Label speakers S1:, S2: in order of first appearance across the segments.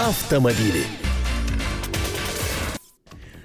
S1: автомобили.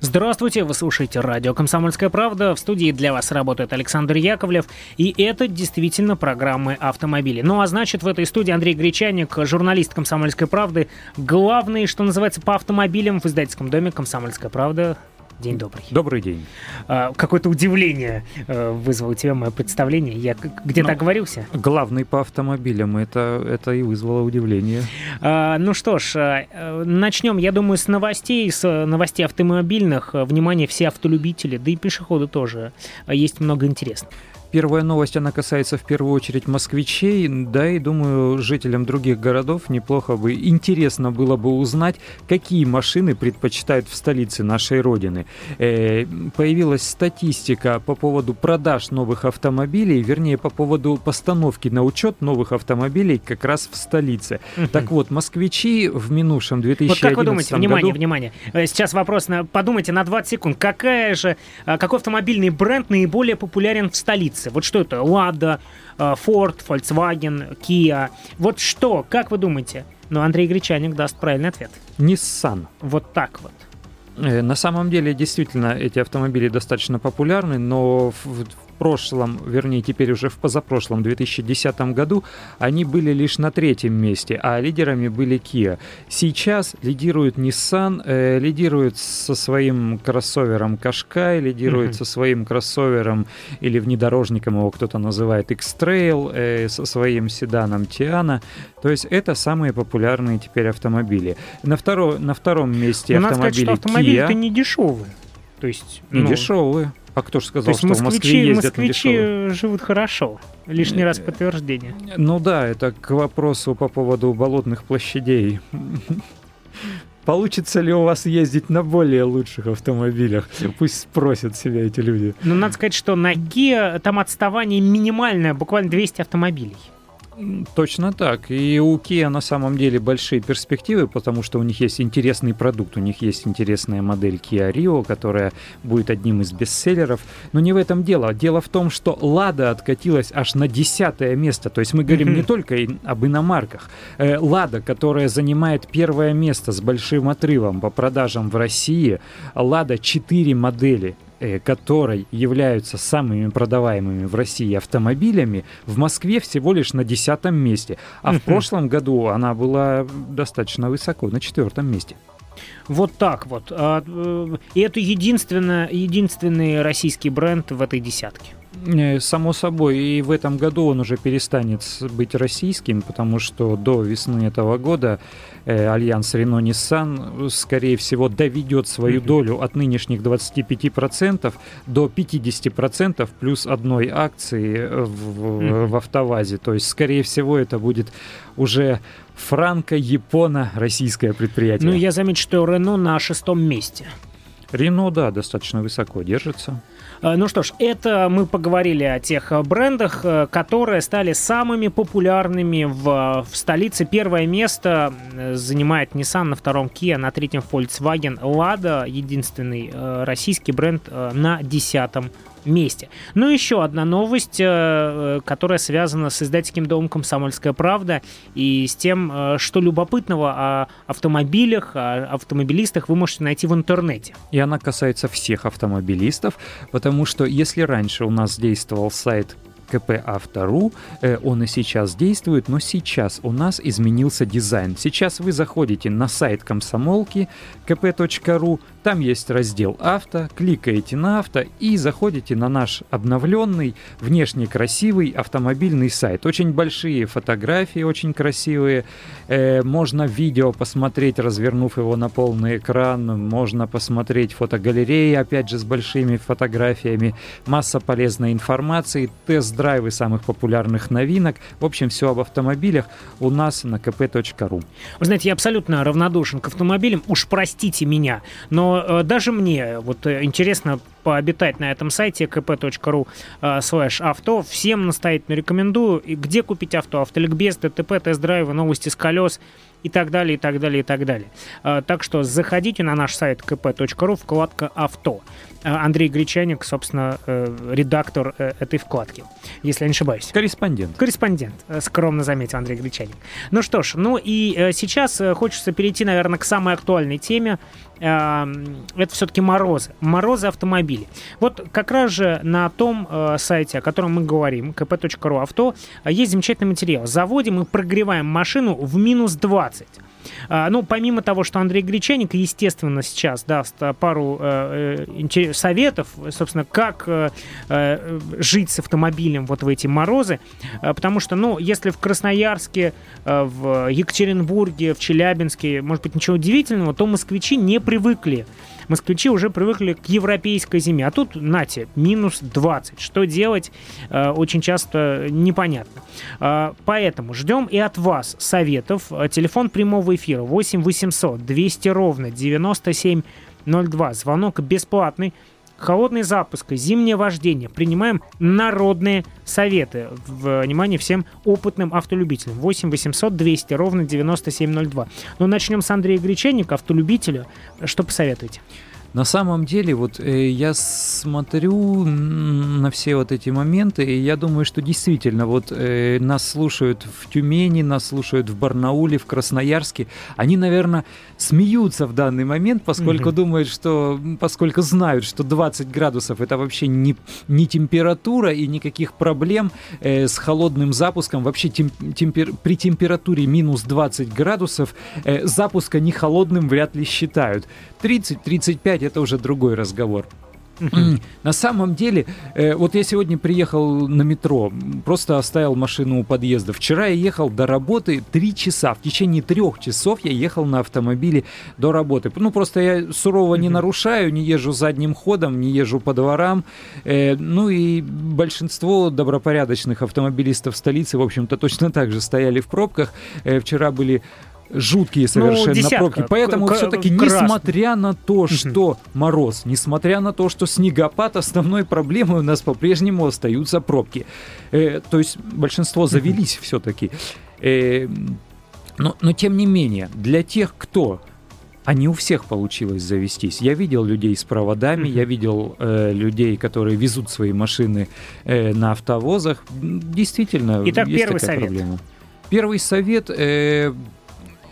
S2: Здравствуйте, вы слушаете радио «Комсомольская правда». В студии для вас работает Александр Яковлев. И это действительно программы «Автомобили». Ну а значит, в этой студии Андрей Гречаник, журналист «Комсомольской правды», главный, что называется, по автомобилям в издательском доме «Комсомольская правда». День добрый.
S3: Добрый день.
S2: А, какое-то удивление а, вызвало у тебя мое представление. Я где-то ну, оговорился?
S3: Главный по автомобилям. Это, это и вызвало удивление.
S2: А, ну что ж, а, начнем, я думаю, с новостей, с новостей автомобильных. Внимание, все автолюбители, да и пешеходы тоже. Есть много интересного.
S3: Первая новость, она касается в первую очередь москвичей, да и, думаю, жителям других городов неплохо бы, интересно было бы узнать, какие машины предпочитают в столице нашей Родины. Э, появилась статистика по поводу продаж новых автомобилей, вернее, по поводу постановки на учет новых автомобилей как раз в столице. Так вот, москвичи в минувшем 2011
S2: вот как вы думаете,
S3: году...
S2: внимание, внимание, э, сейчас вопрос, на, подумайте на 20 секунд, какая же, э, какой автомобильный бренд наиболее популярен в столице? Столице. Вот что это? Лада, Ford, Volkswagen, Kia. Вот что? Как вы думаете? Ну, Андрей Гречаник даст правильный ответ.
S3: Nissan.
S2: Вот так вот.
S3: Э, на самом деле, действительно, эти автомобили достаточно популярны, но в, прошлом, вернее, теперь уже в позапрошлом 2010 году они были лишь на третьем месте, а лидерами были Kia. Сейчас лидирует Nissan, э, лидирует со своим кроссовером Qashqai, лидирует mm-hmm. со своим кроссовером или внедорожником его кто-то называет X-Trail, э, со своим седаном Tiana. То есть это самые популярные теперь автомобили. На, второ, на втором месте автомобили
S2: надо сказать, что автомобили-то не дешевые. То есть,
S3: не ну, дешевые. А кто же сказал,
S2: что
S3: москвичи, в Москве ездят
S2: москвичи живут хорошо. Лишний раз подтверждение.
S3: Ну да, это к вопросу по поводу болотных площадей. Получится ли у вас ездить на более лучших автомобилях? Пусть спросят себя эти люди.
S2: Ну, надо сказать, что на Kia там отставание минимальное, буквально 200 автомобилей.
S3: Точно так. И у Kia на самом деле большие перспективы, потому что у них есть интересный продукт. У них есть интересная модель Kia Rio, которая будет одним из бестселлеров. Но не в этом дело. Дело в том, что Lada откатилась аж на десятое место. То есть мы говорим не только об иномарках. Э, Lada, которая занимает первое место с большим отрывом по продажам в России. Lada 4 модели которой являются самыми продаваемыми в России автомобилями, в Москве всего лишь на десятом месте. А в прошлом году она была достаточно высоко, на четвертом месте.
S2: Вот так вот. А, э, и это единственный российский бренд в этой десятке.
S3: Э, само собой, и в этом году он уже перестанет быть российским, потому что до весны этого года э, альянс Renault-Nissan, скорее всего, доведет свою долю от нынешних 25% до 50% плюс одной акции в, в автовазе. То есть, скорее всего, это будет уже франко-японо-российское предприятие.
S2: Ну, я замечу, что Renault на шестом месте.
S3: Рено, да, достаточно высоко держится.
S2: Э, ну что ж, это мы поговорили о тех э, брендах, э, которые стали самыми популярными в, в столице. Первое место занимает Nissan, на втором Kia, на третьем Volkswagen, Lada, единственный российский бренд на десятом месте. Ну и еще одна новость, которая связана с издательским домом «Комсомольская правда» и с тем, что любопытного о автомобилях, о автомобилистах вы можете найти в интернете.
S3: И она касается всех автомобилистов, потому что если раньше у нас действовал сайт э, он и сейчас действует, но сейчас у нас изменился дизайн. Сейчас вы заходите на сайт комсомолки kp.ru, там есть раздел «Авто», кликаете на «Авто» и заходите на наш обновленный, внешне красивый автомобильный сайт. Очень большие фотографии, очень красивые. Э, можно видео посмотреть, развернув его на полный экран. Можно посмотреть фотогалереи, опять же, с большими фотографиями. Масса полезной информации, тест-драйвы самых популярных новинок. В общем, все об автомобилях у нас на kp.ru.
S2: Вы знаете, я абсолютно равнодушен к автомобилям. Уж простите меня, но Э, даже мне вот э, интересно пообитать на этом сайте kp.ru slash авто. Всем настоятельно рекомендую. И где купить авто? Автоликбез, ДТП, тест-драйвы, новости с колес и так далее, и так далее, и так далее. Так что заходите на наш сайт kp.ru, вкладка «Авто». Андрей Гречаник, собственно, редактор этой вкладки, если я не ошибаюсь.
S3: Корреспондент.
S2: Корреспондент, скромно заметил Андрей Гречаник. Ну что ж, ну и сейчас хочется перейти, наверное, к самой актуальной теме это все-таки морозы. Морозы автомобилей. Вот как раз же на том э, сайте, о котором мы говорим, kp.ru авто, есть замечательный материал. Заводим и прогреваем машину в минус 20. А, ну, помимо того, что Андрей Гречаник, естественно, сейчас даст а, пару э, э советов, собственно, как э, жить с автомобилем вот в эти морозы, э, потому что, ну, если в Красноярске, в Екатеринбурге, в Челябинске, может быть, ничего удивительного, то москвичи не привыкли москвичи уже привыкли к европейской зиме. А тут, нате, минус 20. Что делать, э, очень часто непонятно. Э, поэтому ждем и от вас советов. Телефон прямого эфира 8 800 200 ровно 9702. Звонок бесплатный холодный запуск, зимнее вождение. Принимаем народные советы. Внимание всем опытным автолюбителям. 8 800 200 ровно 9702. Но начнем с Андрея Греченника, автолюбителя. Что посоветуете?
S3: На самом деле, вот э, я смотрю на все вот эти моменты, и я думаю, что действительно, вот э, нас слушают в Тюмени, нас слушают в Барнауле, в Красноярске. Они, наверное, смеются в данный момент, поскольку mm-hmm. думают, что, поскольку знают, что 20 градусов это вообще не, не температура и никаких проблем э, с холодным запуском. Вообще тем, темпер, при температуре минус 20 градусов э, запуска не холодным вряд ли считают. 30-35 это уже другой разговор. На самом деле, э, вот я сегодня приехал на метро, просто оставил машину у подъезда. Вчера я ехал до работы три часа. В течение трех часов я ехал на автомобиле до работы. Ну, просто я сурово не нарушаю, не езжу задним ходом, не езжу по дворам. Э, ну и большинство добропорядочных автомобилистов столицы, в общем-то, точно так же стояли в пробках. Э, вчера были жуткие ну, совершенно ну, десятка, пробки. Поэтому все-таки, несмотря на то, что мороз, несмотря на то, что снегопад, основной проблемой у нас по-прежнему остаются пробки. Э, то есть большинство завелись все-таки. Э, но, но тем не менее, для тех, кто а не у всех получилось завестись. Я видел людей с проводами, mm-hmm. я видел э, людей, которые везут свои машины э, на автовозах. Действительно,
S2: Итак,
S3: есть
S2: первый
S3: такая
S2: совет.
S3: проблема. Первый совет э,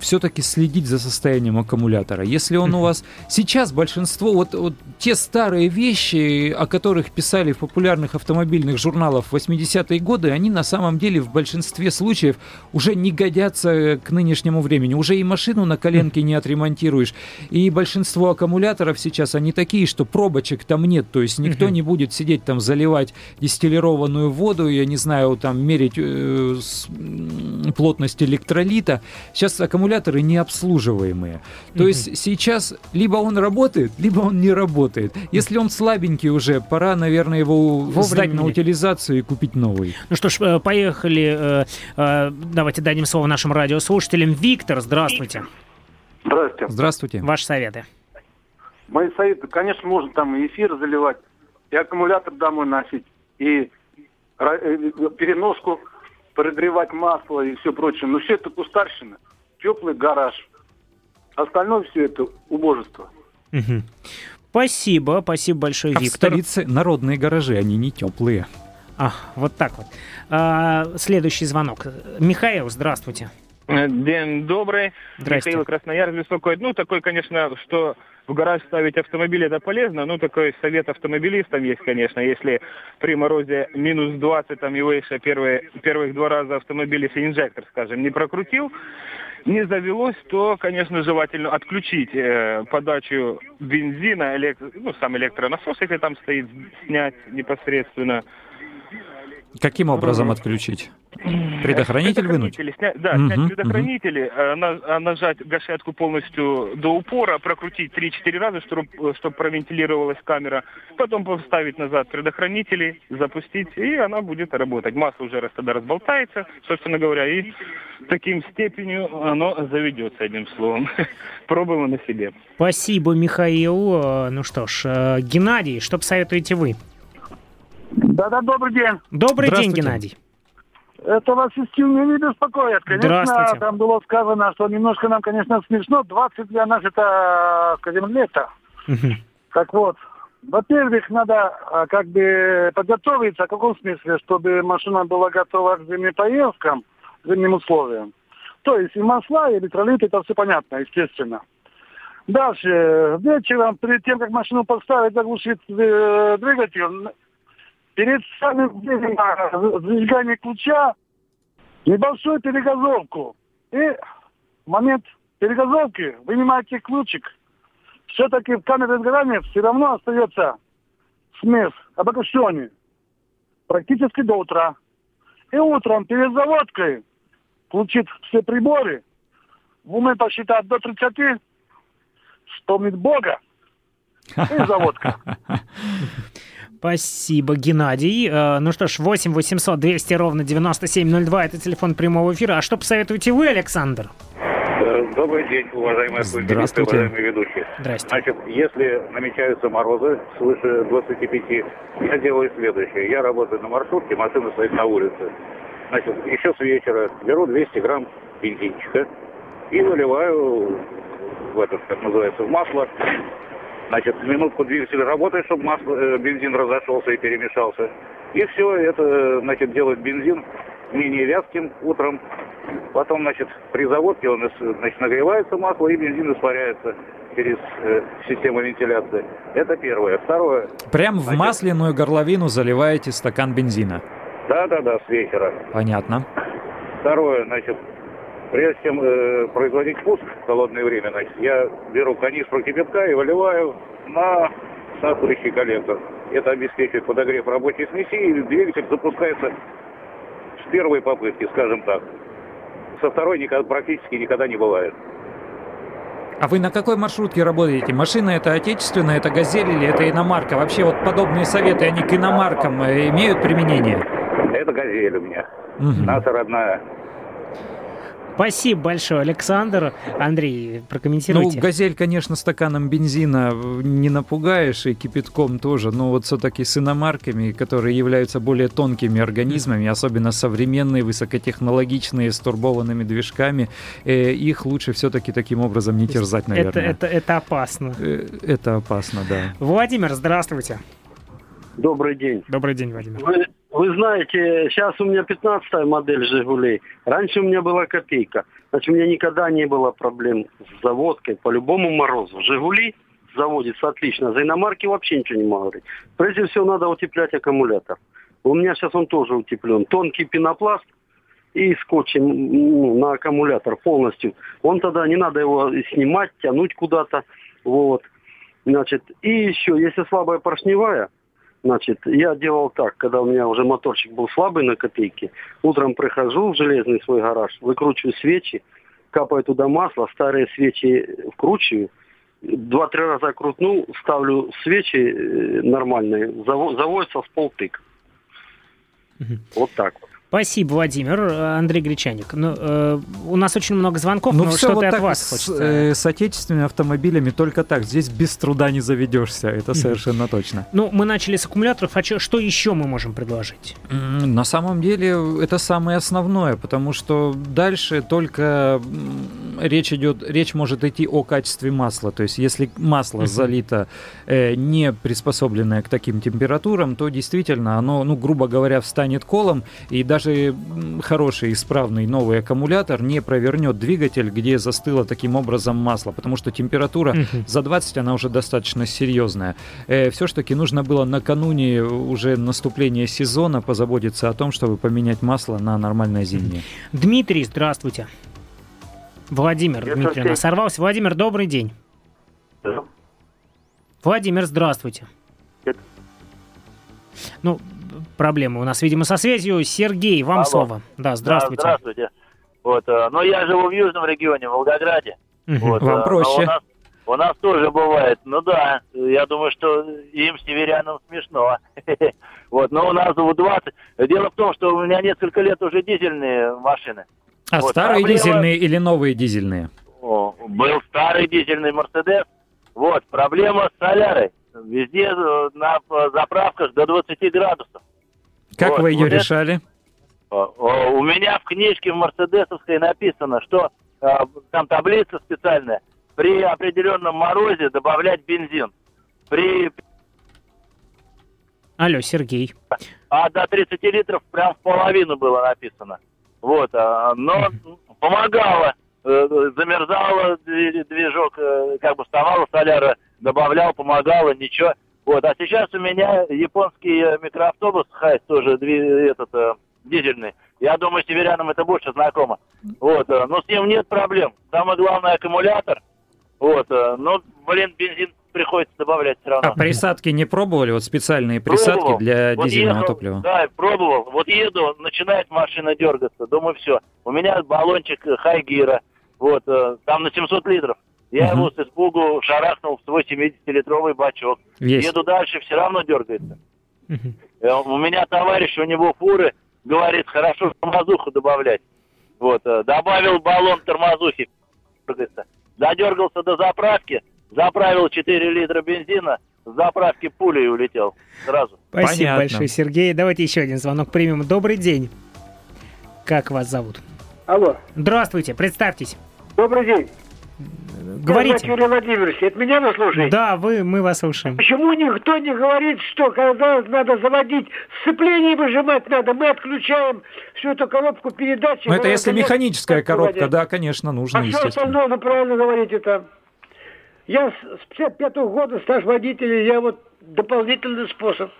S3: все-таки следить за состоянием аккумулятора. Если он у вас... Сейчас большинство, вот, вот те старые вещи, о которых писали в популярных автомобильных журналах в 80-е годы, они на самом деле в большинстве случаев уже не годятся к нынешнему времени. Уже и машину на коленке не отремонтируешь. И большинство аккумуляторов сейчас, они такие, что пробочек там нет. То есть никто не будет сидеть там заливать дистиллированную воду, я не знаю, там мерить э, плотность электролита. Сейчас аккумулятор аккумуляторы необслуживаемые. То mm-hmm. есть сейчас либо он работает, либо он не работает. Если он слабенький уже, пора, наверное, его Вовремя сдать на утилизацию и купить новый.
S2: Ну что ж, э, поехали. Э, э, давайте дадим слово нашим радиослушателям. Виктор, здравствуйте.
S1: Здравствуйте.
S3: Здравствуйте.
S2: Ваши советы.
S1: Мои советы, конечно, можно там эфир заливать, и аккумулятор домой носить, и переноску прогревать масло и все прочее. Но все это кустарщина теплый гараж. Остальное все это убожество.
S2: Угу. Спасибо, спасибо большое,
S3: а
S2: Виктор.
S3: В столице народные гаражи, они не теплые.
S2: А, вот так вот. А, следующий звонок. Михаил, здравствуйте.
S4: День добрый.
S2: Здрасте.
S4: Михаил Красноярск, беспокоит. Ну, такой, конечно, что в гараж ставить автомобиль это полезно. Ну, такой совет автомобилистам есть, конечно. Если при морозе минус 20 там и выше первые, первых два раза автомобиль, если инжектор, скажем, не прокрутил, не завелось, то, конечно, желательно отключить э, подачу бензина, электро, ну, сам электронасос, если там стоит, снять непосредственно.
S3: Каким образом отключить? Предохранитель вынуть?
S4: Снять, да,
S3: Мгм,
S4: снять предохранители, э, на- а нажать гашетку полностью до упора, прокрутить 3-4 раза, чтобы, чтобы провентилировалась камера, потом поставить назад предохранители, запустить, и она будет работать. Масло уже раз тогда разболтается, собственно говоря, и таким степенью оно заведется, одним словом. Пробуем на себе.
S2: Спасибо, Михаил. Э, Ну что ж, э, Геннадий, что посоветуете вы?
S1: Да-да, добрый день.
S2: Добрый день. Геннадий.
S1: Это вас меня не беспокоит. Конечно, там было сказано, что немножко нам, конечно, смешно. 20 для нас это, скажем, лето.
S2: Мгм.
S1: Так вот, во-первых, надо а, как бы подготовиться, в каком смысле, чтобы машина была готова к зимним поездкам, зимним условиям. То есть и масла, и электролиты, это все понятно, естественно. Дальше, вечером, перед тем, как машину поставить, заглушить э, двигатель, перед самым делом, а, ключа небольшую перегазовку. И в момент перегазовки вынимаете ключик. Все-таки в камере сгорания все равно остается смесь обогащенный практически до утра. И утром перед заводкой включить все приборы, в уме посчитать до 30, вспомнить Бога и заводка.
S2: Спасибо, Геннадий. Э, Ну что ж, 8 800 200 ровно 9702 это телефон прямого эфира. А что посоветуете вы, Александр?
S5: Э, Добрый день, уважаемые
S3: Здравствуйте.
S5: уважаемые ведущие.
S2: Здрасте.
S5: Значит, если намечаются морозы свыше 25, я делаю следующее. Я работаю на маршрутке, машина стоит на улице. Значит, еще с вечера беру 200 грамм бензинчика и выливаю в этот, как называется, в масло. Значит, минутку двигатель работает, чтобы масло, э, бензин разошелся и перемешался. И все, это, значит, делает бензин менее вязким утром. Потом, значит, при заводке он ис- значит, нагревается масло и бензин испаряется через э, систему вентиляции. Это первое. Второе.
S3: Прям в
S5: Значит-
S3: масляную горловину заливаете стакан бензина.
S5: Да-да-да, с вечера.
S3: Понятно.
S5: Второе, значит, прежде чем э, производить пуск в холодное время, значит, я беру канистру кипятка и выливаю на сахарящий коллектор. Это обеспечивает подогрев рабочей смеси, и двигатель запускается с первой попытки, скажем так. Со второй никогда, практически никогда не бывает.
S3: А вы на какой маршрутке работаете? Машина это отечественная, это газель или это иномарка? Вообще вот подобные советы, они к иномаркам имеют применение?
S5: Это газель у меня.
S3: Мгм.
S5: Наша родная.
S2: Спасибо большое, Александр. Андрей,
S3: Ну,
S2: прокомментируйте.
S3: газель, конечно, стаканом бензина не напугаешь, и кипятком тоже, но вот все-таки с иномарками, которые являются более тонкими организмами, особенно современные, высокотехнологичные, с турбованными движками, э, их лучше все-таки таким образом не терзать,
S2: это,
S3: наверное.
S2: это, это опасно.
S3: Э, это опасно, да.
S2: Владимир, здравствуйте.
S6: Добрый день.
S2: Добрый день, Владимир.
S6: Вы, вы знаете, сейчас у меня 15 модель «Жигулей». Раньше у меня была копейка. Значит, у меня никогда не было проблем с заводкой по любому морозу. «Жигули» заводится отлично. За иномарки вообще ничего не могу говорить. Прежде всего, надо утеплять аккумулятор. У меня сейчас он тоже утеплен. Тонкий пенопласт и скотчем ну, на аккумулятор полностью. Он тогда не надо его снимать, тянуть куда-то. Вот. Значит, и еще, если слабая поршневая, Значит, я делал так, когда у меня уже моторчик был слабый на копейке, утром прихожу в железный свой гараж, выкручиваю свечи, капаю туда масло, старые свечи вкручиваю, два-три раза крутну, ставлю свечи э, нормальные, заво- заводится в полтык. Вот так вот.
S2: Спасибо, Владимир. Э, Андрей Гречаник. Ну, э, у нас очень много звонков, но
S3: Ну, все
S2: что-то
S3: вот
S2: от
S3: так
S2: вас
S3: с,
S2: хочется.
S3: э, с отечественными автомобилями только так. Здесь без труда не заведешься, это совершенно точно.
S2: Ну, мы начали с аккумуляторов, а чё- что еще мы можем предложить?
S3: На самом деле это самое основное, потому что дальше только речь идет, речь может идти о качестве масла. То есть если масло залито э, не приспособленное к таким температурам, то действительно оно, ну грубо говоря, встанет колом, и даже м, хороший исправный новый аккумулятор не провернет двигатель, где застыло таким образом масло, потому что температура
S2: Мгм.
S3: за 20 она уже достаточно серьезная. все-таки нужно было накануне уже наступления сезона позаботиться о том, чтобы поменять масло на нормальное зимнее.
S2: Дмитрий, здравствуйте. Владимир,
S6: Я
S2: Дмитрий нас сорвался. Владимир, добрый день. Владимир, здравствуйте.
S6: Это-
S2: Ну, проблемы у нас, видимо, со связью. Сергей, вам
S7: Алло.
S2: слово. Да, здравствуйте.
S7: Да, здравствуйте. Вот, э, но я живу в южном регионе, в Волгограде. Вот,
S3: Вам
S7: э,
S3: проще.
S7: У нас, у нас тоже бывает. Ну да, я думаю, что им, северянам, смешно. Вот, но у нас в 20. Дело в том, что у меня несколько лет уже дизельные машины.
S3: А
S7: Вот,
S3: старые
S7: проблема-
S3: дизельные или новые дизельные?
S7: О, был старый дизельный Мерседес. Вот, проблема с солярой. Везде э, на э, заправках до 20 градусов.
S3: Как
S7: Вот,
S3: вы ее
S7: вот это-
S3: решали?
S7: О, о, У меня в книжке в Мерседесовской написано, что там таблица специальная. При определенном морозе добавлять бензин. При,
S2: Алло, Сергей.
S7: а до 30 литров прям в половину было написано. Вот, но помогало. Э, Замерзало дви- движок, э, как бы вставала соляра, добавлял, помогало, ничего. Вот, а сейчас у меня японский э, микроавтобус Хайс тоже этот дизельный. Я думаю, северянам это больше знакомо. Вот, но с ним нет проблем. Самое главное аккумулятор. Вот, но, блин, бензин приходится добавлять все равно.
S3: А присадки не пробовали? Вот специальные присадки
S7: Пробовал.
S3: для
S7: Вот
S3: дизельного
S7: ехал,
S3: топлива?
S7: Да, пробовал. Вот еду, начинает машина дергаться. Думаю, все. У меня баллончик хайгира. Вот, э, там на 700 литров. Я
S3: Мгм.
S7: его с испугу шарахнул в свой 70-литровый бачок.
S3: Весь.
S7: Еду дальше, все равно дергается. Э, У меня товарищ, у него фуры, говорит, хорошо тормозуху добавлять. Вот, э, добавил баллон тормозухи, дергается. Додергался до заправки, заправил 4 литра бензина, с заправки пулей улетел сразу.
S2: Спасибо
S3: Понятно.
S2: большое, Сергей. Давайте еще один звонок примем. Добрый день. Как вас зовут?
S8: Алло,
S2: Здравствуйте, представьтесь.
S8: Добрый день.
S2: Говорите.
S8: Юрий Владимирович, это меня вы слушаете?
S2: Да, вы, мы вас слушаем.
S8: Почему никто не говорит, что когда надо заводить, сцепление выжимать надо, мы отключаем всю эту коробку передач.
S3: Ну, это если механическая коробка,
S8: заводить.
S3: да, конечно, нужно,
S8: А что
S3: естественно.
S8: остальное, ну правильно говорите там. Я с 55 года стаж водителя, я вот дополнительный способ.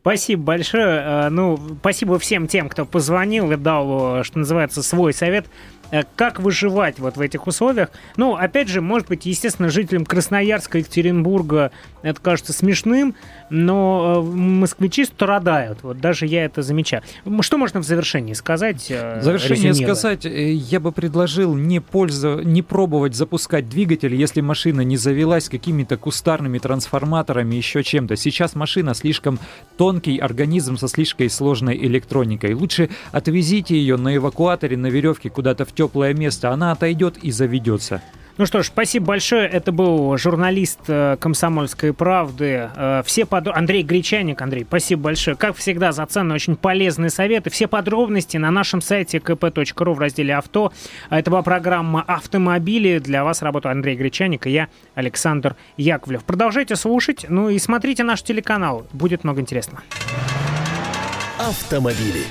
S2: Спасибо большое. Э, Ну, спасибо всем тем, кто позвонил и дал, э, что называется, свой совет. Э, Как выживать вот в этих условиях? Ну, опять же, может быть, естественно, жителям Красноярска, Екатеринбурга это кажется смешным, но э, москвичи страдают. Вот даже я это замечаю. Что можно в завершении сказать? э,
S3: В завершение
S2: резюмируя?
S3: сказать, я бы предложил не, пользу, не пробовать запускать двигатель, если машина не завелась какими-то кустарными трансформаторами, еще чем-то. Сейчас машина слишком тонкий организм со слишком сложной электроникой. Лучше отвезите ее на эвакуаторе, на веревке куда-то в теплое место. Она отойдет и заведется.
S2: Ну что ж, спасибо большое. Это был журналист э, «Комсомольской правды». Э, все под... Андрей Гречаник. Андрей, спасибо большое. Как всегда, за ценные, очень полезные советы. Все подробности на нашем сайте kp.ru в разделе «Авто». А Это была программа «Автомобили». Для вас работал Андрей Гречаник и я, Александр Яковлев. Продолжайте слушать, ну и смотрите наш телеканал. Будет много интересного.
S9: Автомобили.